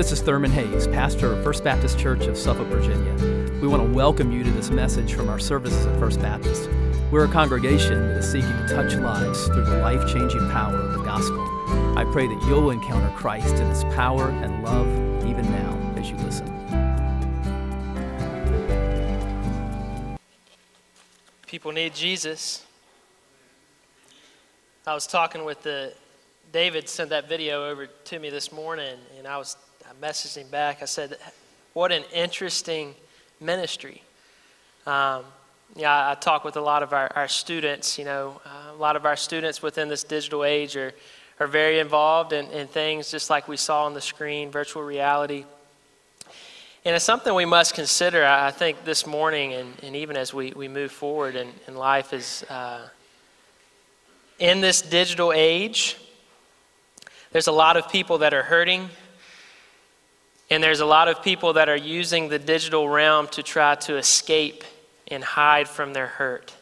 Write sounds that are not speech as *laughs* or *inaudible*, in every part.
this is Thurman Hayes, pastor of First Baptist Church of Suffolk, Virginia. We want to welcome you to this message from our services at First Baptist. We're a congregation that is seeking to touch lives through the life changing power of the gospel. I pray that you'll encounter Christ in his power and love even now as you listen. People need Jesus. I was talking with the David sent that video over to me this morning, and I was I messaged him back. I said, "What an interesting ministry." Um, yeah, I talk with a lot of our, our students. You know, uh, a lot of our students within this digital age are are very involved in, in things just like we saw on the screen, virtual reality. And it's something we must consider, I think, this morning and, and even as we, we move forward in, in life is uh, in this digital age, there's a lot of people that are hurting, and there's a lot of people that are using the digital realm to try to escape and hide from their hurt.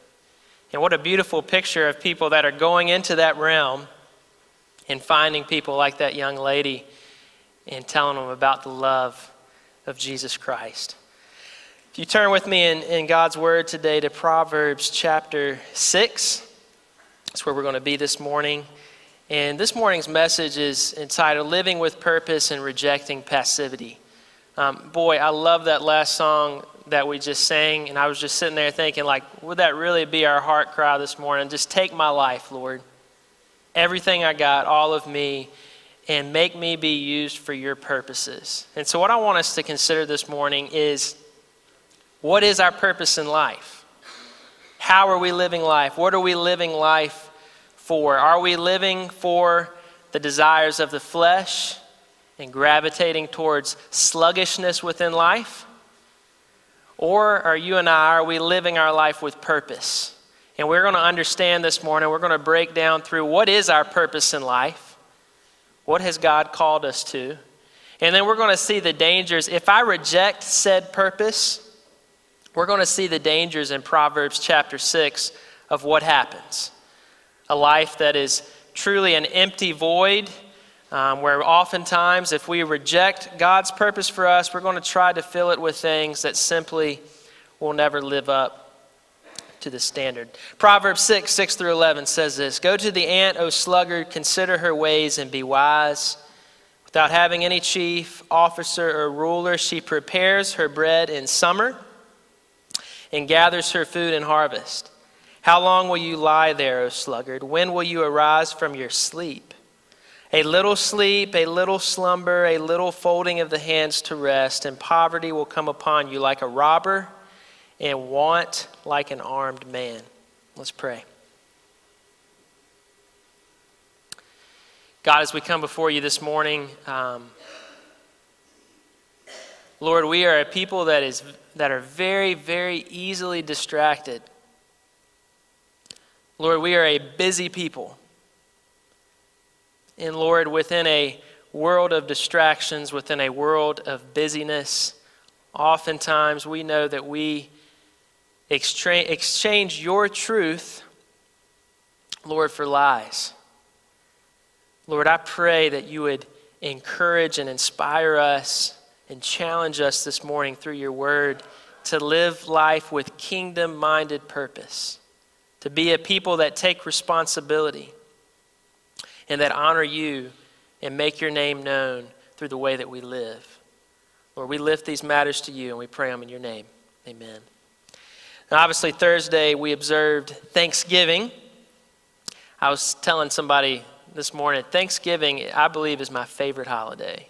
And what a beautiful picture of people that are going into that realm and finding people like that young lady and telling them about the love of Jesus Christ. If you turn with me in, in God's Word today to Proverbs chapter 6, that's where we're going to be this morning. And this morning's message is entitled Living with Purpose and Rejecting Passivity. Um, boy, I love that last song that we just sang. And I was just sitting there thinking, like, would that really be our heart cry this morning? Just take my life, Lord. Everything I got, all of me, and make me be used for your purposes. And so, what I want us to consider this morning is what is our purpose in life? How are we living life? What are we living life for? Are we living for the desires of the flesh and gravitating towards sluggishness within life? Or are you and I, are we living our life with purpose? And we're going to understand this morning, we're going to break down through what is our purpose in life? What has God called us to? And then we're going to see the dangers. If I reject said purpose, we're going to see the dangers in Proverbs chapter 6 of what happens a life that is truly an empty void, um, where oftentimes, if we reject God's purpose for us, we're going to try to fill it with things that simply will never live up to the standard. Proverbs 6, 6 through 11 says this Go to the ant, O sluggard, consider her ways and be wise. Without having any chief, officer, or ruler, she prepares her bread in summer and gathers her food in harvest. How long will you lie there, O sluggard? When will you arise from your sleep? A little sleep, a little slumber, a little folding of the hands to rest, and poverty will come upon you like a robber, and want like an armed man. Let's pray. God, as we come before you this morning, um, Lord, we are a people that, is, that are very, very easily distracted Lord, we are a busy people. And Lord, within a world of distractions, within a world of busyness, oftentimes we know that we exchange your truth, Lord, for lies. Lord, I pray that you would encourage and inspire us and challenge us this morning through your word to live life with kingdom minded purpose to be a people that take responsibility and that honor you and make your name known through the way that we live. Lord, we lift these matters to you and we pray them in your name. Amen. Now, obviously, Thursday we observed Thanksgiving. I was telling somebody this morning, Thanksgiving, I believe, is my favorite holiday.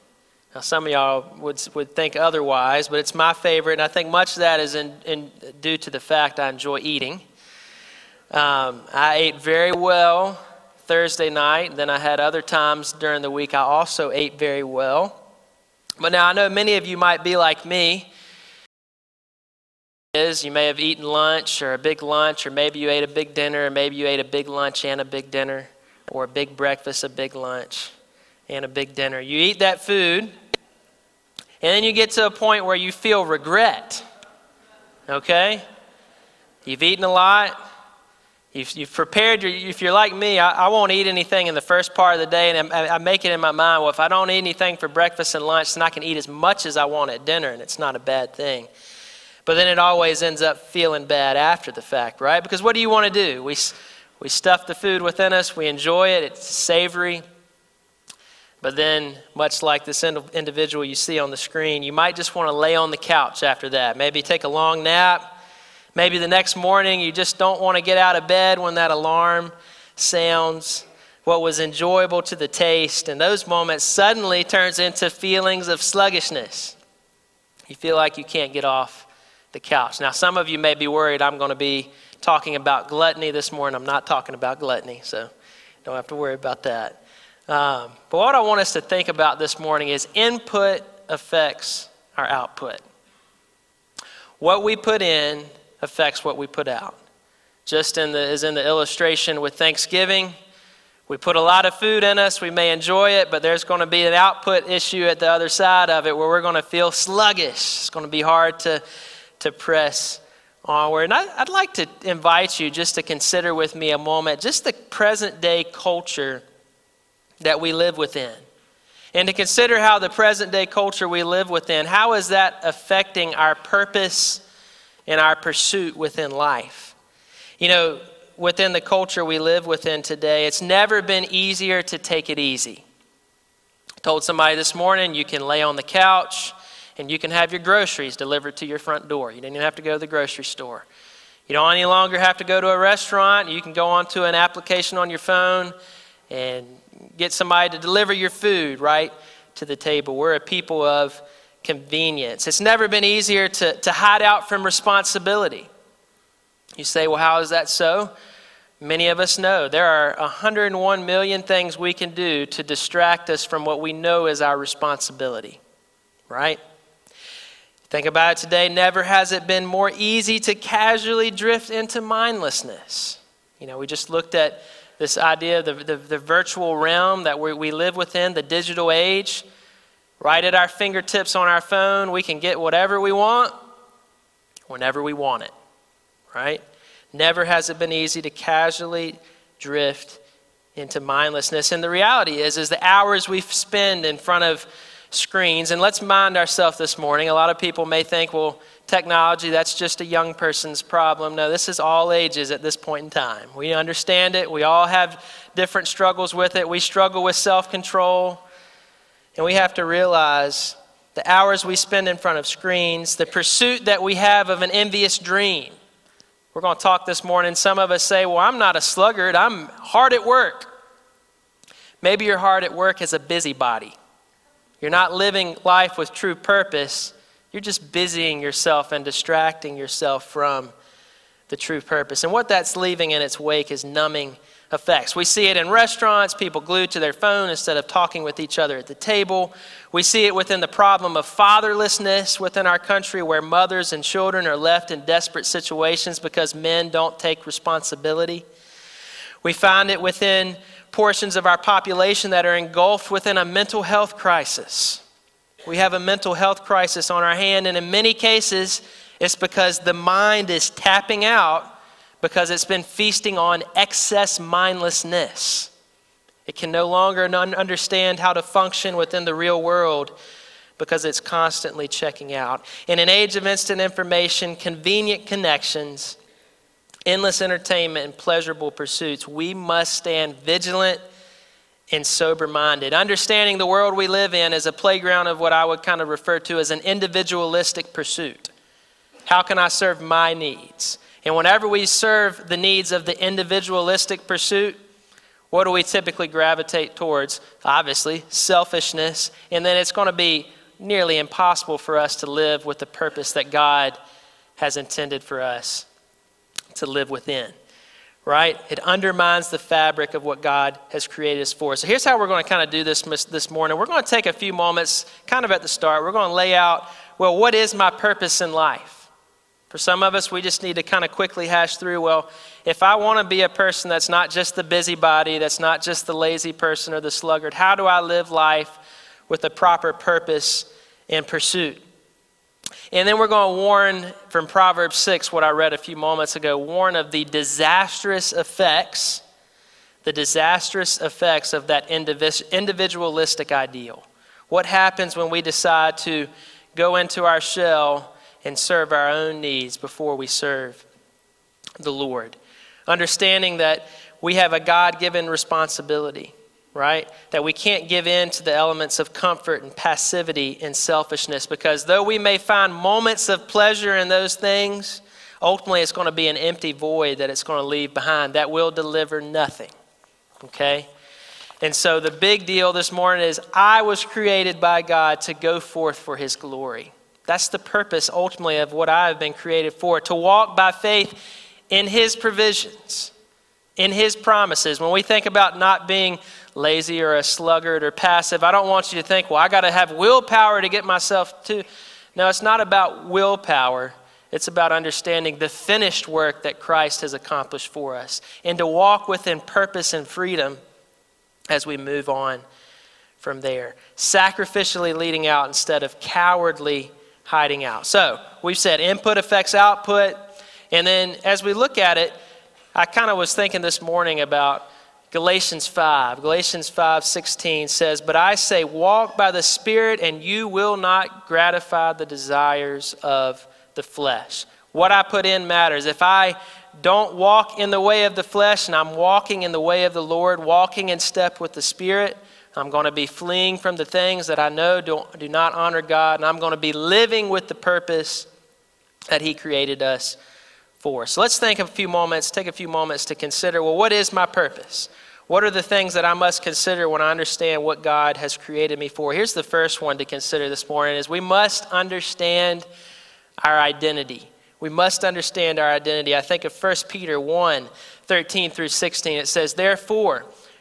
Now, some of y'all would, would think otherwise, but it's my favorite, and I think much of that is in, in, due to the fact I enjoy eating. Um, I ate very well Thursday night. Then I had other times during the week I also ate very well. But now I know many of you might be like me. Is you may have eaten lunch or a big lunch, or maybe you ate a big dinner, or maybe you ate a big lunch and a big dinner, or a big breakfast, a big lunch, and a big dinner. You eat that food, and then you get to a point where you feel regret. Okay? You've eaten a lot, You've, you've prepared your, if you're like me, I, I, won't eat anything in the first part of the day, and I, I make it in my mind, well, if I don't eat anything for breakfast and lunch, then I can eat as much as I want at dinner, and it's not a bad thing. But then it always ends up feeling bad after the fact, right? Because what do you want to do? We, we stuff the food within us, we enjoy it, it's savory. But then, much like this individual you see on the screen, you might just want to lay on the couch after that. Maybe take a long nap Maybe the next morning you just don't want to get out of bed when that alarm sounds. What was enjoyable to the taste in those moments suddenly turns into feelings of sluggishness. You feel like you can't get off the couch. Now, some of you may be worried I'm going to be talking about gluttony this morning. I'm not talking about gluttony, so don't have to worry about that. Um, but what I want us to think about this morning is input affects our output. What we put in affects what we put out. Just in the, as in the illustration with Thanksgiving, we put a lot of food in us, we may enjoy it, but there's going to be an output issue at the other side of it where we're going to feel sluggish. It's going to be hard to, to press onward. And I, I'd like to invite you just to consider with me a moment just the present day culture that we live within. And to consider how the present day culture we live within, how is that affecting our purpose in our pursuit within life. You know, within the culture we live within today, it's never been easier to take it easy. I told somebody this morning you can lay on the couch and you can have your groceries delivered to your front door. You don't even have to go to the grocery store. You don't any longer have to go to a restaurant. You can go onto an application on your phone and get somebody to deliver your food right to the table. We're a people of convenience. It's never been easier to, to hide out from responsibility. You say, well, how is that so? Many of us know there are 101 million things we can do to distract us from what we know is our responsibility, right? Think about it today. Never has it been more easy to casually drift into mindlessness. You know, we just looked at this idea of the, the, the virtual realm that we, we live within, the digital age. Right at our fingertips on our phone, we can get whatever we want whenever we want it, right? Never has it been easy to casually drift into mindlessness. And the reality is, is the hours we spend in front of screens, and let's mind ourselves this morning. A lot of people may think, well, technology, that's just a young person's problem. No, this is all ages at this point in time. We understand it. We all have different struggles with it. We struggle with self control. And we have to realize the hours we spend in front of screens, the pursuit that we have of an envious dream. We're going to talk this morning. Some of us say, Well, I'm not a sluggard, I'm hard at work. Maybe you're hard at work as a busybody. You're not living life with true purpose. You're just busying yourself and distracting yourself from the true purpose. And what that's leaving in its wake is numbing effects. We see it in restaurants, people glued to their phone instead of talking with each other at the table. We see it within the problem of fatherlessness within our country, where mothers and children are left in desperate situations because men don't take responsibility. We find it within portions of our population that are engulfed within a mental health crisis. We have a mental health crisis on our hand, and in many cases, it's because the mind is tapping out because it's been feasting on excess mindlessness. It can no longer understand how to function within the real world because it's constantly checking out. In an age of instant information, convenient connections, endless entertainment, and pleasurable pursuits, we must stand vigilant and sober minded. Understanding the world we live in is a playground of what I would kind of refer to as an individualistic pursuit. How can I serve my needs? And whenever we serve the needs of the individualistic pursuit, what do we typically gravitate towards? Obviously, selfishness. And then it's going to be nearly impossible for us to live with the purpose that God has intended for us to live within. Right? It undermines the fabric of what God has created us for. So here's how we're going to kind of do this this morning. We're going to take a few moments, kind of at the start. We're going to lay out, well, what is my purpose in life? For some of us, we just need to kind of quickly hash through well, if I want to be a person that's not just the busybody, that's not just the lazy person or the sluggard, how do I live life with a proper purpose and pursuit? And then we're going to warn from Proverbs 6, what I read a few moments ago, warn of the disastrous effects, the disastrous effects of that individualistic ideal. What happens when we decide to go into our shell and serve our own needs before we serve the Lord? Understanding that we have a God given responsibility right? That we can't give in to the elements of comfort and passivity and selfishness because though we may find moments of pleasure in those things, ultimately it's going to be an empty void that it's going to leave behind that will deliver nothing, okay? And so the big deal this morning is I was created by God to go forth for his glory. That's the purpose ultimately of what I have been created for to walk by faith in his provisions, in his promises. When we think about not being lazy or a sluggard or passive. I don't want you to think, well, I got to have willpower to get myself to. No, it's not about willpower. It's about understanding the finished work that Christ has accomplished for us and to walk within purpose and freedom as we move on from there. Sacrificially leading out instead of cowardly hiding out. So we've said input affects output. And then as we look at it, I kind of was thinking this morning about Galatians 5. Galatians 5:16 says, "But I say walk by the Spirit and you will not gratify the desires of the flesh." What I put in matters. If I don't walk in the way of the flesh and I'm walking in the way of the Lord, walking in step with the Spirit, I'm going to be fleeing from the things that I know do, do not honor God, and I'm going to be living with the purpose that He created us for. So let's think a few moments, take a few moments to consider well, what is my purpose? What are the things that I must consider when I understand what God has created me for? Here's the first one to consider this morning is we must understand our identity. We must understand our identity. I think of 1 Peter 1 13 through 16. It says, Therefore,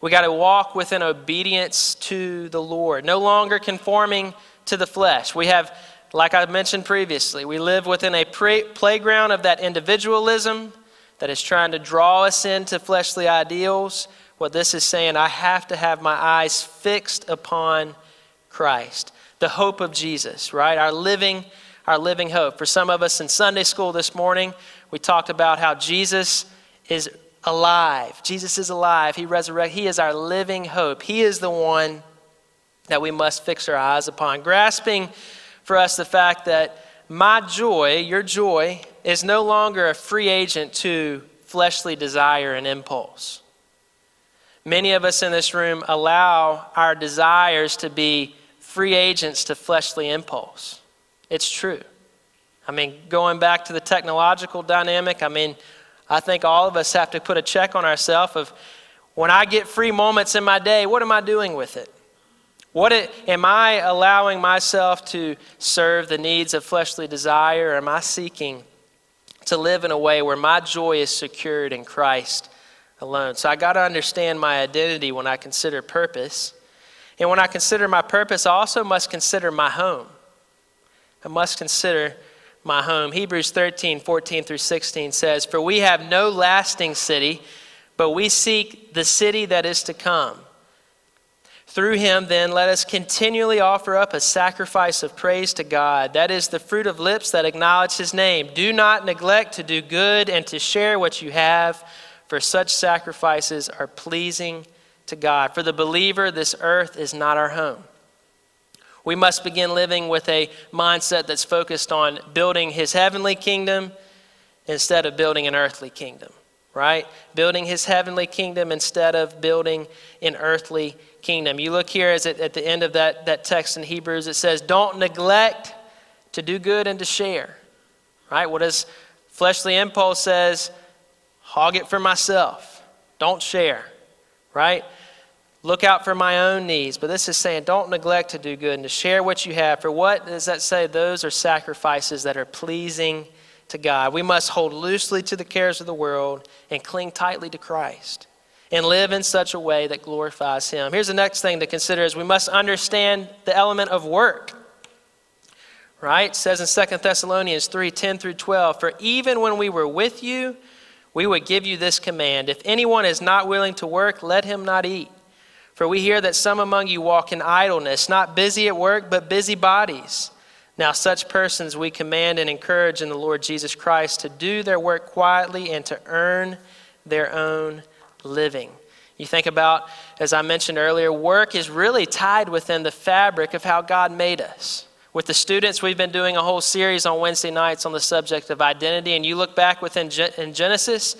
We got to walk within obedience to the Lord, no longer conforming to the flesh. We have, like I mentioned previously, we live within a playground of that individualism that is trying to draw us into fleshly ideals. What this is saying, I have to have my eyes fixed upon Christ, the hope of Jesus, right? Our living, our living hope. For some of us in Sunday school this morning, we talked about how Jesus is alive. Jesus is alive. He resurrected. He is our living hope. He is the one that we must fix our eyes upon. Grasping for us the fact that my joy, your joy, is no longer a free agent to fleshly desire and impulse. Many of us in this room allow our desires to be free agents to fleshly impulse. It's true. I mean, going back to the technological dynamic, I mean, I think all of us have to put a check on ourselves of when I get free moments in my day, what am I doing with it? What it, am I allowing myself to serve the needs of fleshly desire, or am I seeking to live in a way where my joy is secured in Christ alone? So I got to understand my identity when I consider purpose. And when I consider my purpose, I also must consider my home. I must consider my home. Hebrews 13, 14 through 16 says, For we have no lasting city, but we seek the city that is to come. Through him, then, let us continually offer up a sacrifice of praise to God. That is the fruit of lips that acknowledge his name. Do not neglect to do good and to share what you have, for such sacrifices are pleasing to God. For the believer, this earth is not our home. We must begin living with a mindset that's focused on building his heavenly kingdom instead of building an earthly kingdom, right? Building his heavenly kingdom instead of building an earthly kingdom. You look here as it, at the end of that, that text in Hebrews, it says, Don't neglect to do good and to share. Right? What does fleshly impulse says? Hog it for myself. Don't share. Right? Look out for my own needs. But this is saying, don't neglect to do good and to share what you have. For what does that say? Those are sacrifices that are pleasing to God. We must hold loosely to the cares of the world and cling tightly to Christ and live in such a way that glorifies Him. Here's the next thing to consider is we must understand the element of work. Right? It says in 2 Thessalonians 3 10 through 12, For even when we were with you, we would give you this command If anyone is not willing to work, let him not eat. For we hear that some among you walk in idleness, not busy at work, but busy bodies. Now, such persons we command and encourage in the Lord Jesus Christ to do their work quietly and to earn their own living. You think about, as I mentioned earlier, work is really tied within the fabric of how God made us. With the students, we've been doing a whole series on Wednesday nights on the subject of identity. And you look back within in Genesis,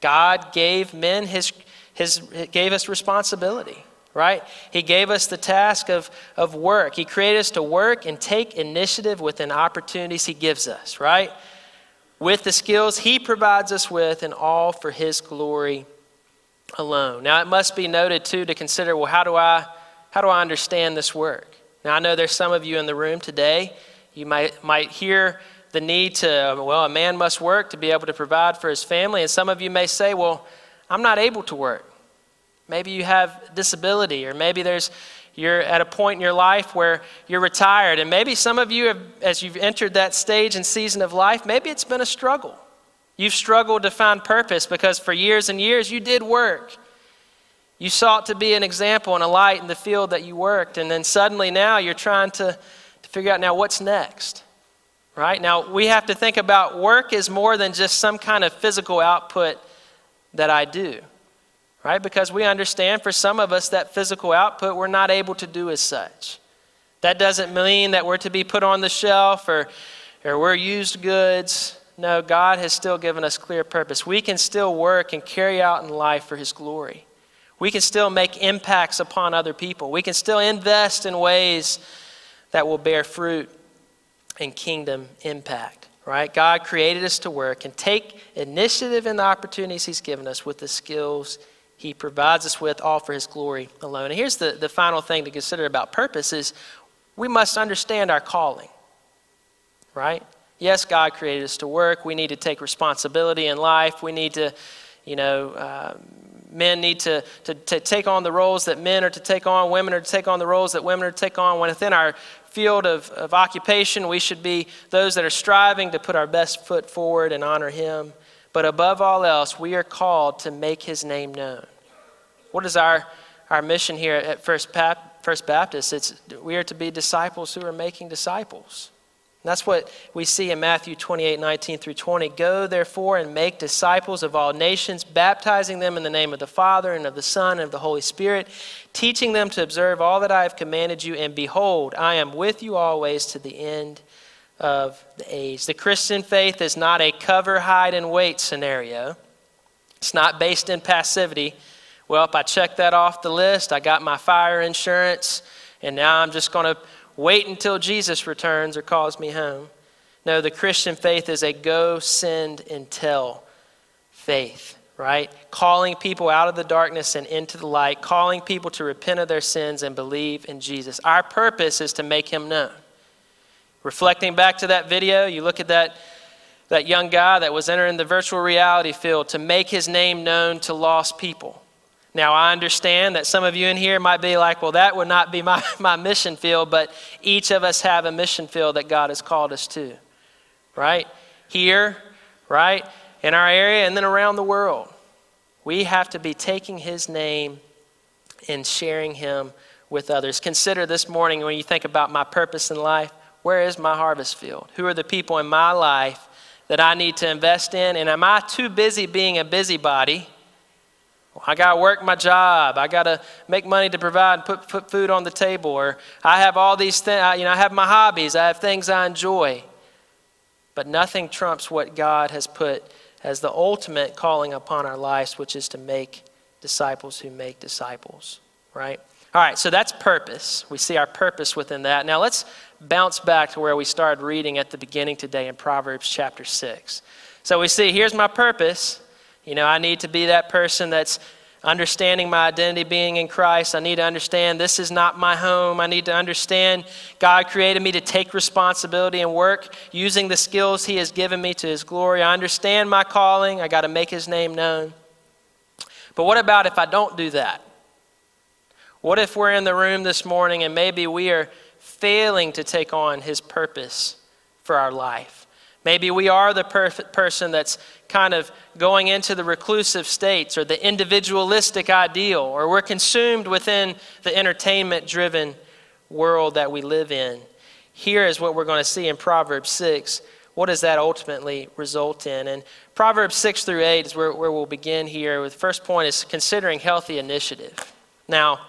God gave men his, his gave us responsibility, right? He gave us the task of, of work. He created us to work and take initiative within opportunities he gives us, right? With the skills he provides us with, and all for his glory alone. Now, it must be noted too to consider well, how do I, how do I understand this work? Now, I know there's some of you in the room today, you might, might hear the need to, well, a man must work to be able to provide for his family. And some of you may say, well, I'm not able to work. Maybe you have disability, or maybe there's, you're at a point in your life where you're retired. And maybe some of you, have, as you've entered that stage and season of life, maybe it's been a struggle. You've struggled to find purpose because for years and years you did work. You sought to be an example and a light in the field that you worked, and then suddenly now you're trying to, to figure out now what's next. Right? Now, we have to think about work is more than just some kind of physical output that I do. Right? Because we understand for some of us that physical output we're not able to do as such. That doesn't mean that we're to be put on the shelf or, or we're used goods. No, God has still given us clear purpose. We can still work and carry out in life for His glory. We can still make impacts upon other people. We can still invest in ways that will bear fruit and kingdom impact, right? God created us to work and take initiative in the opportunities He's given us with the skills He provides us with, all for His glory alone. And here's the, the final thing to consider about purpose is we must understand our calling, right? Yes, God created us to work. We need to take responsibility in life. We need to, you know, um, men need to, to, to take on the roles that men are to take on, women are to take on the roles that women are to take on. Within our field of, of occupation, we should be those that are striving to put our best foot forward and honor Him. But above all else, we are called to make His name known. What is our, our mission here at First, Pap- First Baptist? It's, we are to be disciples who are making disciples. That's what we see in Matthew 28 19 through 20. Go, therefore, and make disciples of all nations, baptizing them in the name of the Father, and of the Son, and of the Holy Spirit, teaching them to observe all that I have commanded you. And behold, I am with you always to the end of the age. The Christian faith is not a cover, hide, and wait scenario, it's not based in passivity. Well, if I check that off the list, I got my fire insurance, and now I'm just going to wait until Jesus returns or calls me home. No, the Christian faith is a go, send, and tell faith, right? Calling people out of the darkness and into the light, calling people to repent of their sins and believe in Jesus. Our purpose is to make him known. Reflecting back to that video, you look at that, that young guy that was entering the virtual reality field to make his name known to lost people. Now, I understand that some of you in here might be like, well, that would not be my, *laughs* my mission field, but each of us have a mission field that God has called us to, right? Here, right? In our area, and then around the world. We have to be taking His name and sharing Him with others. Consider this morning when you think about my purpose in life where is my harvest field? Who are the people in my life that I need to invest in? And am I too busy being a busybody? I got to work my job. I got to make money to provide and put, put food on the table. Or I have all these things, you know, I have my hobbies. I have things I enjoy. But nothing trumps what God has put as the ultimate calling upon our lives, which is to make disciples who make disciples, right? All right, so that's purpose. We see our purpose within that. Now let's bounce back to where we started reading at the beginning today in Proverbs chapter 6. So we see here's my purpose. You know, I need to be that person that's understanding my identity being in Christ. I need to understand this is not my home. I need to understand God created me to take responsibility and work using the skills He has given me to His glory. I understand my calling. I got to make His name known. But what about if I don't do that? What if we're in the room this morning and maybe we are failing to take on His purpose for our life? Maybe we are the perfect person that's kind of going into the reclusive states or the individualistic ideal, or we're consumed within the entertainment driven world that we live in. Here is what we're going to see in Proverbs 6. What does that ultimately result in? And Proverbs 6 through 8 is where, where we'll begin here. The first point is considering healthy initiative. Now,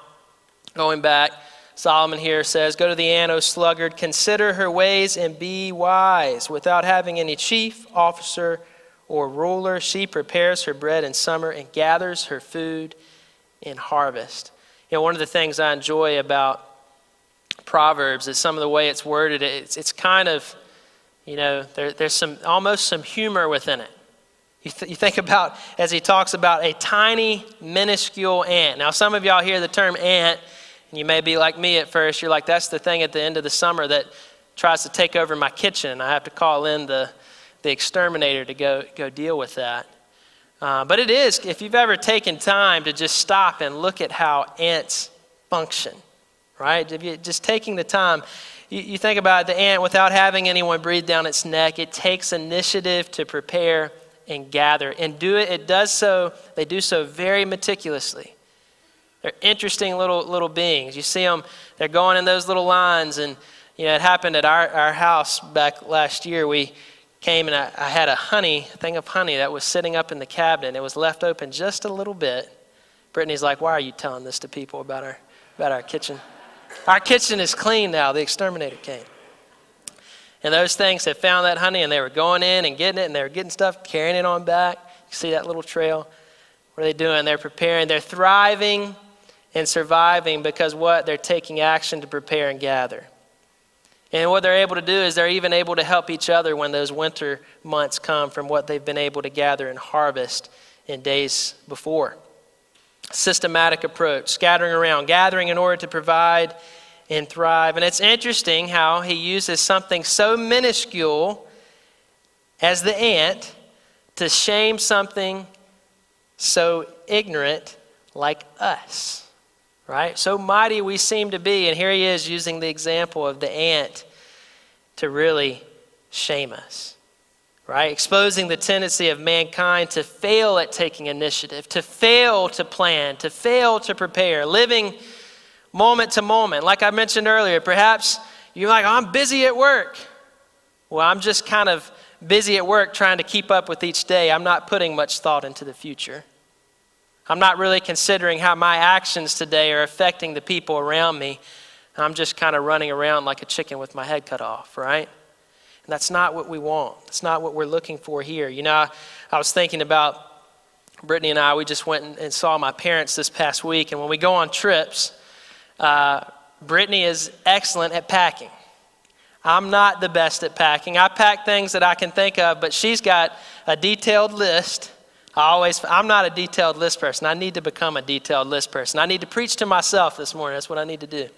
going back, Solomon here says, Go to the ant, sluggard, consider her ways and be wise. Without having any chief, officer, or ruler, she prepares her bread in summer and gathers her food in harvest. You know, one of the things I enjoy about Proverbs is some of the way it's worded. It's, it's kind of, you know, there, there's some almost some humor within it. You, th- you think *laughs* about as he talks about a tiny, minuscule ant. Now, some of y'all hear the term ant you may be like me at first. You're like, that's the thing at the end of the summer that tries to take over my kitchen. I have to call in the, the exterminator to go, go deal with that. Uh, but it is, if you've ever taken time to just stop and look at how ants function, right? If you just taking the time, you, you think about the ant without having anyone breathe down its neck, it takes initiative to prepare and gather. And do it, it does so, they do so very meticulously. They're interesting little, little beings. You see them, they're going in those little lines. And, you know, it happened at our, our house back last year. We came and I, I had a honey, a thing of honey that was sitting up in the cabinet. It was left open just a little bit. Brittany's like, why are you telling this to people about our, about our kitchen? Our kitchen is clean now. The exterminator came. And those things had found that honey and they were going in and getting it and they were getting stuff, carrying it on back. You see that little trail? What are they doing? They're preparing. They're thriving and surviving because what? They're taking action to prepare and gather. And what they're able to do is they're even able to help each other when those winter months come from what they've been able to gather and harvest in days before. Systematic approach, scattering around, gathering in order to provide and thrive. And it's interesting how he uses something so minuscule as the ant to shame something so ignorant like us right? So mighty we seem to be. And here he is using the example of the ant to really shame us, right? Exposing the tendency of mankind to fail at taking initiative, to fail to plan, to fail to prepare, living moment to moment. Like I mentioned earlier, perhaps you're like, oh, I'm busy at work. Well, I'm just kind of busy at work trying to keep up with each day. I'm not putting much thought into the future. I'm not really considering how my actions today are affecting the people around me. I'm just kind of running around like a chicken with my head cut off, right? And that's not what we want. That's not what we're looking for here. You know, I, I was thinking about Brittany and I, we just went and, and, saw my parents this past week. And when we go on trips, uh, Brittany is excellent at packing. I'm not the best at packing. I pack things that I can think of, but she's got a detailed list I always, I'm not a detailed list person. I need to become a detailed list person. I need to preach to myself this morning. That's what I need to do.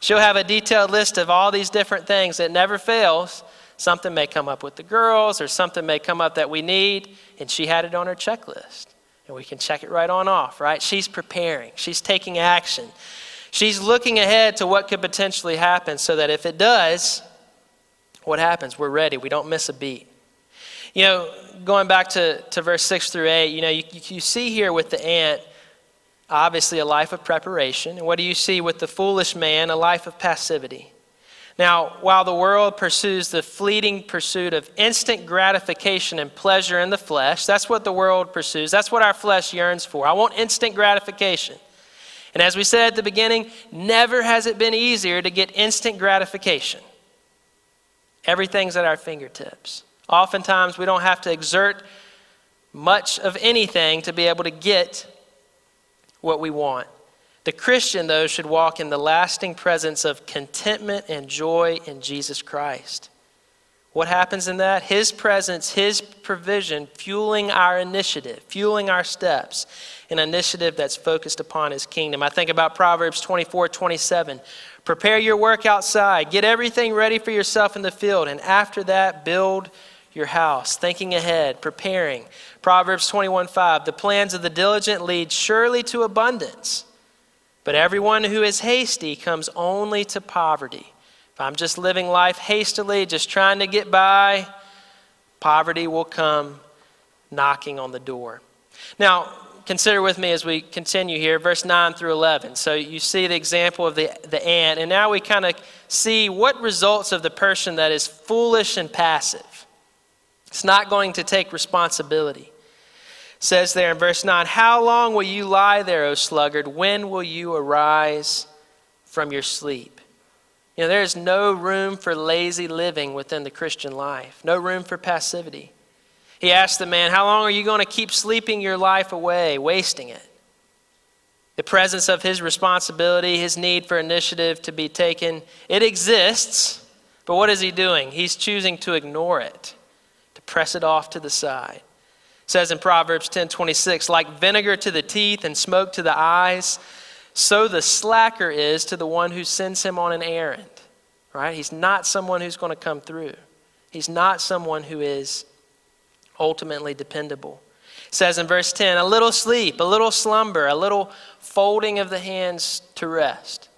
She'll have a detailed list of all these different things that never fails. Something may come up with the girls, or something may come up that we need, and she had it on her checklist. And we can check it right on off, right? She's preparing, she's taking action. She's looking ahead to what could potentially happen so that if it does, what happens? We're ready. We don't miss a beat. You know, going back to, to verse 6 through 8, you know, you, you see here with the ant, obviously a life of preparation. And what do you see with the foolish man? A life of passivity. Now, while the world pursues the fleeting pursuit of instant gratification and pleasure in the flesh, that's what the world pursues. That's what our flesh yearns for. I want instant gratification. And as we said at the beginning, never has it been easier to get instant gratification. Everything's at our fingertips. Oftentimes, we don't have to exert much of anything to be able to get what we want. The Christian, though, should walk in the lasting presence of contentment and joy in Jesus Christ. What happens in that? His presence, His provision, fueling our initiative, fueling our steps, an initiative that's focused upon His kingdom. I think about Proverbs 24 27. Prepare your work outside, get everything ready for yourself in the field, and after that, build your house, thinking ahead, preparing. Proverbs 21 5. The plans of the diligent lead surely to abundance, but everyone who is hasty comes only to poverty. If I'm just living life hastily, just trying to get by, poverty will come knocking on the door. Now, consider with me as we continue here, verse 9 through 11. So you see the example of the, the ant, and now we kind of see what results of the person that is foolish and passive. It's not going to take responsibility. It says there in verse 9, How long will you lie there, O sluggard? When will you arise from your sleep? You know, there is no room for lazy living within the Christian life, no room for passivity. He asked the man, How long are you going to keep sleeping your life away, wasting it? The presence of his responsibility, his need for initiative to be taken, it exists, but what is he doing? He's choosing to ignore it, press it off to the side. It says in Proverbs 10 26, like vinegar to the teeth and smoke to the eyes, so the slacker is to the one who sends him on an errand. Right? He's not someone who's going to come through. He's not someone who is ultimately dependable. It says in verse 10 a little sleep, a little slumber, a little folding of the hands to rest.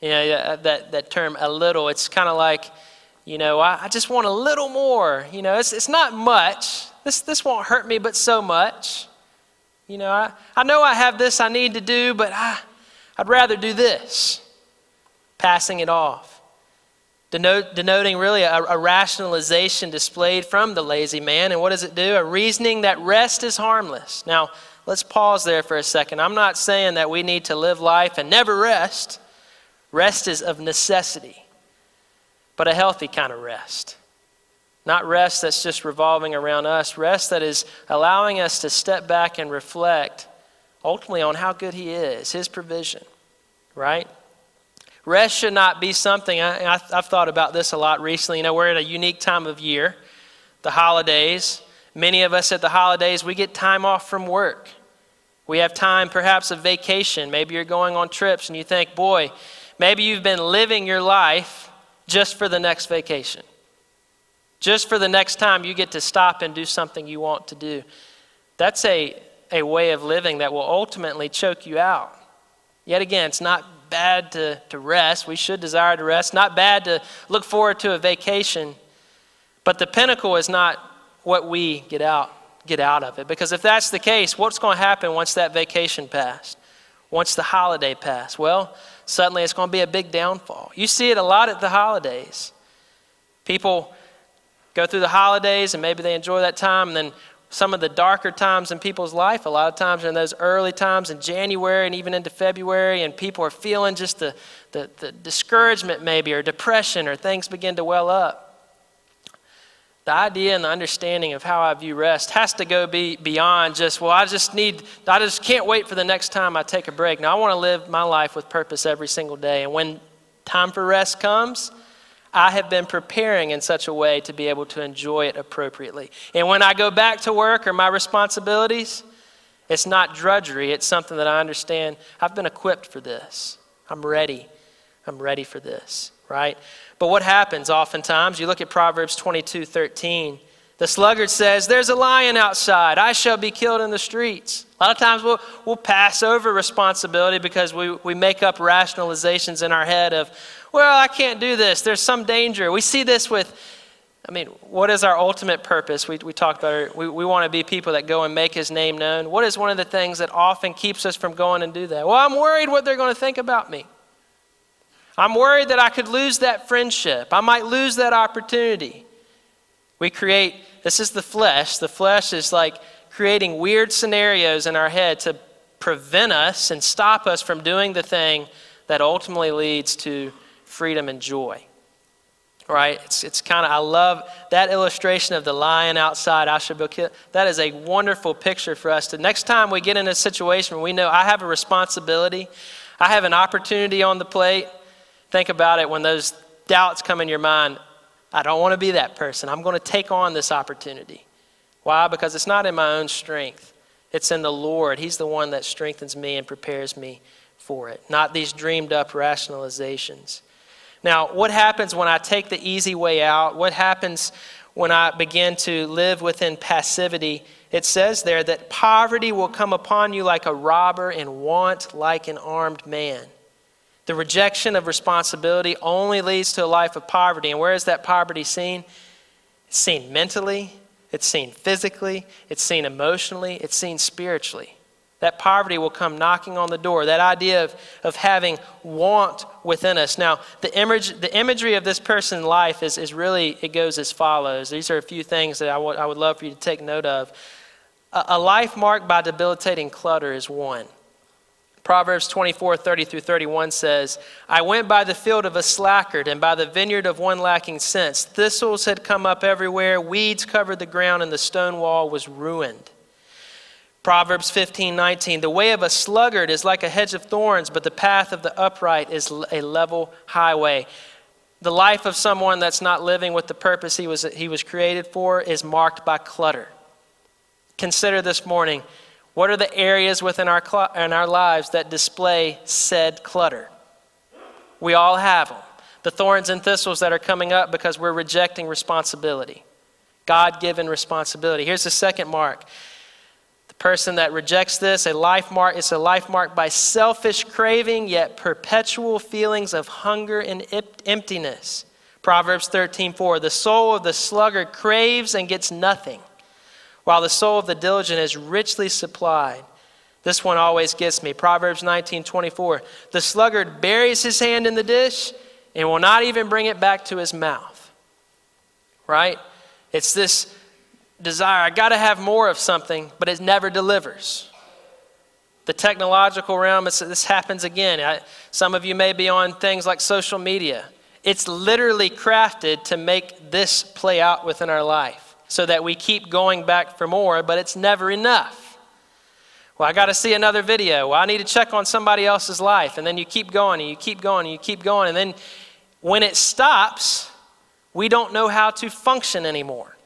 You know, that, that term, a little, it's kind of like, you know, I, I, just want a little more. You know, it's, it's not much. This, this won't hurt me, but so much. You know, I, I know I have this I need to do, but I, I'd rather do this, passing it off. Denote, denoting really a, a rationalization displayed from the lazy man. And what does it do? A reasoning that rest is harmless. Now, let's pause there for a second. I'm not saying that we need to live life and never rest. Rest is of necessity, but a healthy kind of rest. Not rest that's just revolving around us, rest that is allowing us to step back and reflect ultimately on how good He is, His provision, right? Rest should not be something, I, I've thought about this a lot recently. You know, we're at a unique time of year, the holidays. Many of us at the holidays, we get time off from work. We have time, perhaps, of vacation. Maybe you're going on trips and you think, boy, maybe you've been living your life just for the next vacation. Just for the next time you get to stop and do something you want to do. That's a a way of living that will ultimately choke you out. Yet again, it's not bad to, to rest. We should desire to rest. Not bad to look forward to a vacation. But the pinnacle is not what we get out, get out of it. Because if that's the case, what's going to happen once that vacation passed? Once the holiday passed? Well, suddenly it's going to be a big downfall. You see it a lot at the holidays. People go through the holidays and maybe they enjoy that time, and then some of the darker times in people's life. A lot of times in those early times in January and even into February, and people are feeling just the, the, the discouragement, maybe, or depression, or things begin to well up. The idea and the understanding of how I view rest has to go be beyond just, well, I just need, I just can't wait for the next time I take a break. Now, I want to live my life with purpose every single day. And when time for rest comes, I have been preparing in such a way to be able to enjoy it appropriately. And when I go back to work or my responsibilities, it's not drudgery, it's something that I understand. I've been equipped for this. I'm ready. I'm ready for this, right? But what happens oftentimes, you look at Proverbs 22 13. The sluggard says, There's a lion outside. I shall be killed in the streets. A lot of times we'll, we'll pass over responsibility because we, we make up rationalizations in our head of, well, I can't do this. There's some danger. We see this with, I mean, what is our ultimate purpose? We, we talked about it. We, we want to be people that go and make his name known. What is one of the things that often keeps us from going and do that? Well, I'm worried what they're going to think about me. I'm worried that I could lose that friendship. I might lose that opportunity. We create, this is the flesh. The flesh is like creating weird scenarios in our head to prevent us and stop us from doing the thing that ultimately leads to freedom and joy. Right? It's, it's kind of, I love that illustration of the lion outside Ashabukit. That is a wonderful picture for us to, next time we get in a situation where we know I have a responsibility, I have an opportunity on the plate, think about it when those doubts come in your mind. I don't want to be that person. I'm going to take on this opportunity. Why? Because it's not in my own strength, it's in the Lord. He's the one that strengthens me and prepares me for it, not these dreamed up rationalizations. Now, what happens when I take the easy way out? What happens when I begin to live within passivity? It says there that poverty will come upon you like a robber and want like an armed man. The rejection of responsibility only leads to a life of poverty. And where is that poverty seen? It's seen mentally, it's seen physically, it's seen emotionally, it's seen spiritually. That poverty will come knocking on the door. That idea of, of having want within us. Now, the, image, the imagery of this person's life is, is really, it goes as follows. These are a few things that I, w- I would love for you to take note of. A, a life marked by debilitating clutter is one. Proverbs 24, 30 through 31 says, I went by the field of a sluggard and by the vineyard of one lacking sense. Thistles had come up everywhere, weeds covered the ground, and the stone wall was ruined. Proverbs 15, 19. The way of a sluggard is like a hedge of thorns, but the path of the upright is a level highway. The life of someone that's not living with the purpose he was, he was created for is marked by clutter. Consider this morning what are the areas within our, cl- in our lives that display said clutter? We all have them. The thorns and thistles that are coming up because we're rejecting responsibility, God given responsibility. Here's the second mark The person that rejects this, a life mark, it's a life marked by selfish craving, yet perpetual feelings of hunger and emptiness. Proverbs 13:4 The soul of the sluggard craves and gets nothing, while the soul of the diligent is richly supplied. This one always gets me. Proverbs 19:24 The sluggard buries his hand in the dish and will not even bring it back to his mouth. Right? It's this desire. I got to have more of something, but it never delivers. The technological realm, this happens again. I, some of you may be on things like social media. It's literally crafted to make this play out within our life so that we keep going back for more, but it's never enough. Well, I got to see another video. Well, I need to check on somebody else's life. And then you keep going and you keep going and you keep going. And then when it stops, we don't know how to function anymore.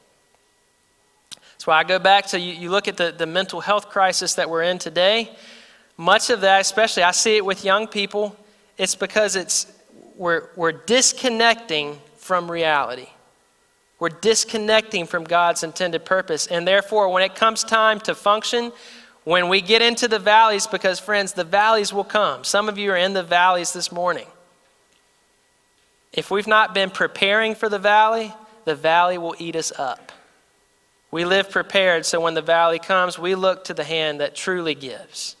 That's why I go back to you, you look at the, the mental health crisis that we're in today. Much of that, especially I see it with young people, it's because it's we're, we're disconnecting from reality. We're disconnecting from God's intended purpose. And therefore, when it comes time to function, when we get into the valleys, because friends, the valleys will come. Some of you are in the valleys this morning. If we've not been preparing for the valley, the valley will eat us up. We live prepared so when the valley comes, we look to the hand that truly gives,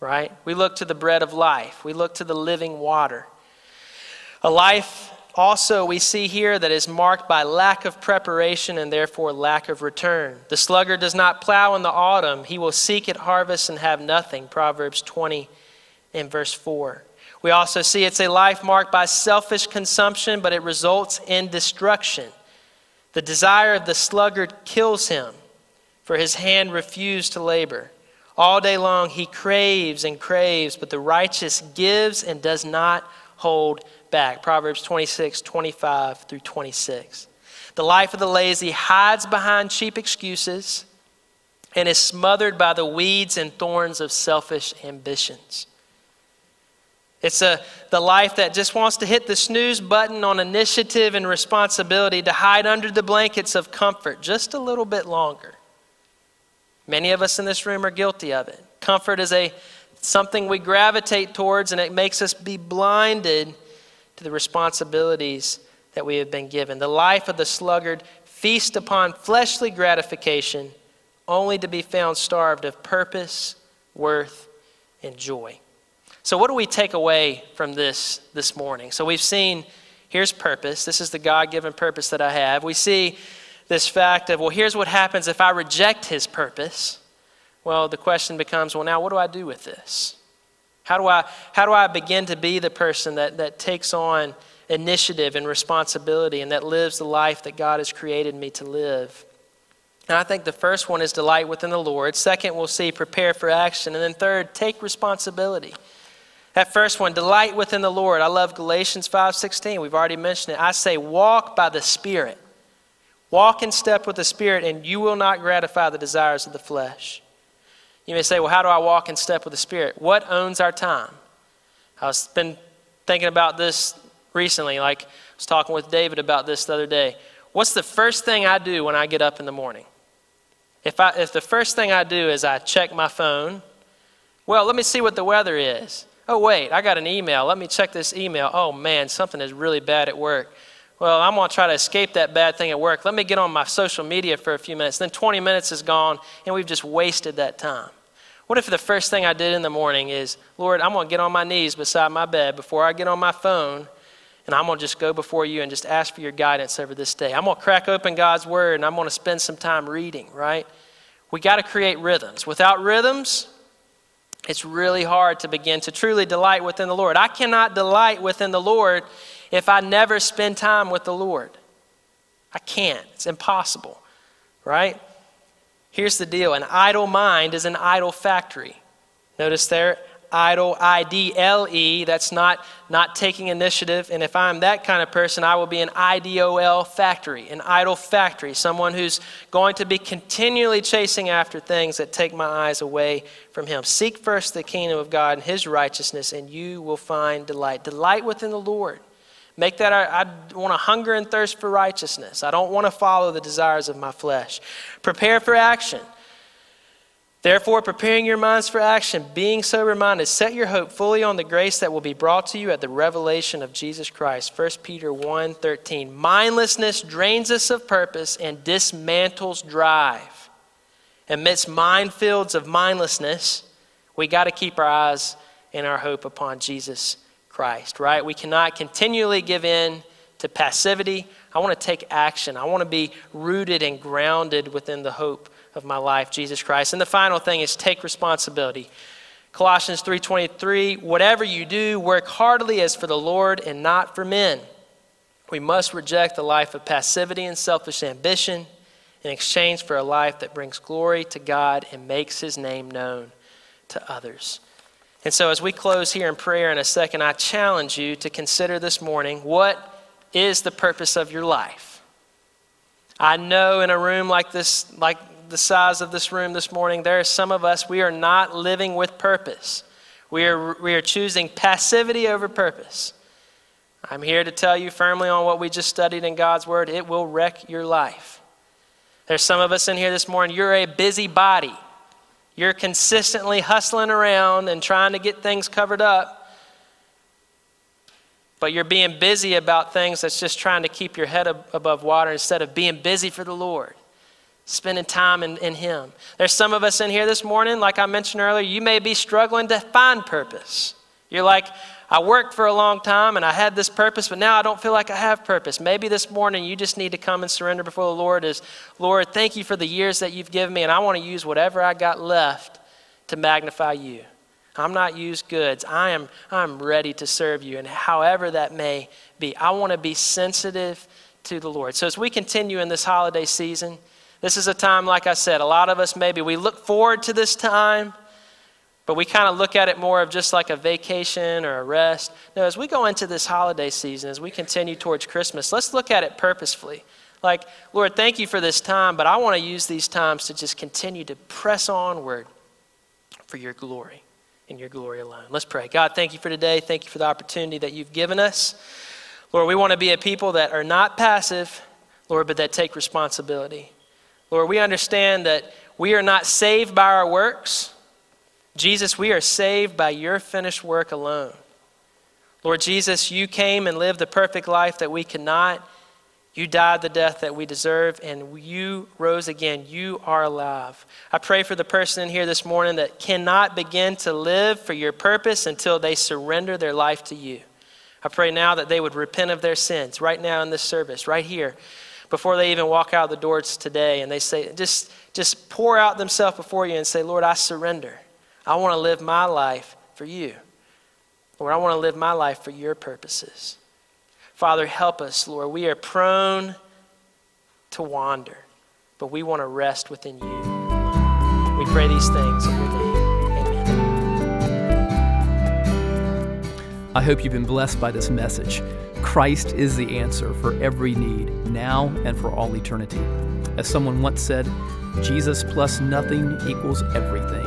right? We look to the bread of life, we look to the living water. A life also we see here that is marked by lack of preparation and therefore lack of return. The sluggard does not plow in the autumn, he will seek at harvest and have nothing. Proverbs 20 and verse 4. We also see it's a life marked by selfish consumption, but it results in destruction. The desire of the sluggard kills him, for his hand refused to labor. All day long he craves and craves, but the righteous gives and does not hold back. Proverbs 26, 25 through 26. The life of the lazy hides behind cheap excuses and is smothered by the weeds and thorns of selfish ambitions. It's a, the life that just wants to hit the snooze button on initiative and responsibility to hide under the blankets of comfort just a little bit longer. Many of us in this room are guilty of it. Comfort is a something we gravitate towards and it makes us be blinded to the responsibilities that we have been given. The life of the sluggard feast upon fleshly gratification only to be found starved of purpose, worth, and joy. So, what do we take away from this this morning? So, we've seen here's purpose. This is the God given purpose that I have. We see this fact of, well, here's what happens if I reject his purpose. Well, the question becomes, well, now what do I do with this? How do I, how do I begin to be the person that, that takes on initiative and responsibility and that lives the life that God has created me to live? And I think the first one is delight within the Lord. Second, we'll see prepare for action. And then third, take responsibility. That first one, delight within the Lord. I love Galatians 5:16. We've already mentioned it. I say walk by the Spirit. Walk in step with the Spirit, and you will not gratify the desires of the flesh. You may say, well, how do I walk in step with the Spirit? What owns our time? I've been thinking about this recently. Like I was talking with David about this the other day. What's the first thing I do when I get up in the morning? If, I, if the first thing I do is I check my phone, well, let me see what the weather is. Oh, wait, I got an email. Let me check this email. Oh, man, something is really bad at work. Well, I'm going to try to escape that bad thing at work. Let me get on my social media for a few minutes. Then 20 minutes is gone, and we've just wasted that time. What if the first thing I did in the morning is, Lord, I'm going to get on my knees beside my bed before I get on my phone, and I'm going to just go before you and just ask for your guidance over this day. I'm going to crack open God's word, and I'm going to spend some time reading, right? We got to create rhythms. Without rhythms, it's really hard to begin to truly delight within the Lord. I cannot delight within the Lord if I never spend time with the Lord. I can't. It's impossible, right? Here's the deal an idle mind is an idol factory. Notice there, idle, I D L E. That's not, not taking initiative. And if I'm that kind of person, I will be an I D O L factory, an idol factory, someone who's going to be continually chasing after things that take my eyes away from Him. Seek first the kingdom of God and His righteousness, and you will find delight. Delight within the Lord. Make that, I, I want to hunger and thirst for righteousness. I don't want to follow the desires of my flesh. Prepare for action. Therefore, preparing your minds for action, being sober minded, set your hope fully on the grace that will be brought to you at the revelation of Jesus Christ. 1 Peter 1 13. Mindlessness drains us of purpose and dismantles drive. Amidst minefields of mindlessness, we got to keep our eyes and our hope upon Jesus Christ, right? We cannot continually give in to passivity. I want to take action. I want to be rooted and grounded within the hope of my life, Jesus Christ. And the final thing is take responsibility. Colossians 3:23, whatever you do, work heartily as for the Lord and not for men. We must reject the life of passivity and selfish ambition in exchange for a life that brings glory to God and makes his name known to others. And so, as we close here in prayer in a second, I challenge you to consider this morning what is the purpose of your life? I know in a room like this, like the size of this room this morning, there are some of us, we are not living with purpose. We are, we are choosing passivity over purpose. I'm here to tell you firmly on what we just studied in God's Word. It will wreck your life. There's some of us in here this morning, you're a busy body. You're consistently hustling around and trying to get things covered up. But you're being busy about things that's just trying to keep your head above water instead of being busy for the Lord spending time in, in Him. There's some of us in here this morning, like I mentioned earlier, you may be struggling to find purpose. You're like, I worked for a long time and I had this purpose, but now I don't feel like I have purpose. Maybe this morning you just need to come and surrender before the Lord is, Lord, thank you for the years that you've given me, and I want to use whatever I got left to magnify you. I'm not used goods. I am I'm ready to serve you, and however that may be, I want to be sensitive to the Lord. So as we continue in this holiday season, this is a time, like I said, a lot of us maybe we look forward to this time, but we kind of look at it more of just like a vacation or a rest. No, as we go into this holiday season, as we continue towards Christmas, let's look at it purposefully. Like, Lord, thank you for this time, but I want to use these times to just continue to press onward for your glory and your glory alone. Let's pray. God, thank you for today. Thank you for the opportunity that you've given us. Lord, we want to be a people that are not passive, Lord, but that take responsibility. Lord, we understand that we are not saved by our works. Jesus, we are saved by your finished work alone. Lord Jesus, you came and lived the perfect life that we cannot. You died the death that we deserve, and you rose again. You are alive. I pray for the person in here this morning that cannot begin to live for your purpose until they surrender their life to you. I pray now that they would repent of their sins right now in this service, right here before they even walk out the doors today and they say, just, just pour out themselves before you and say, Lord, I surrender. I want to live my life for you. Lord, I want to live my life for your purposes. Father, help us, Lord. We are prone to wander, but we want to rest within you. We pray these things in your name. Amen. I hope you've been blessed by this message. Christ is the answer for every need, now and for all eternity. As someone once said, Jesus plus nothing equals everything,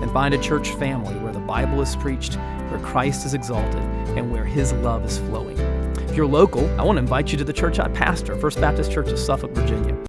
And find a church family where the Bible is preached, where Christ is exalted, and where His love is flowing. If you're local, I want to invite you to the church I pastor, First Baptist Church of Suffolk, Virginia.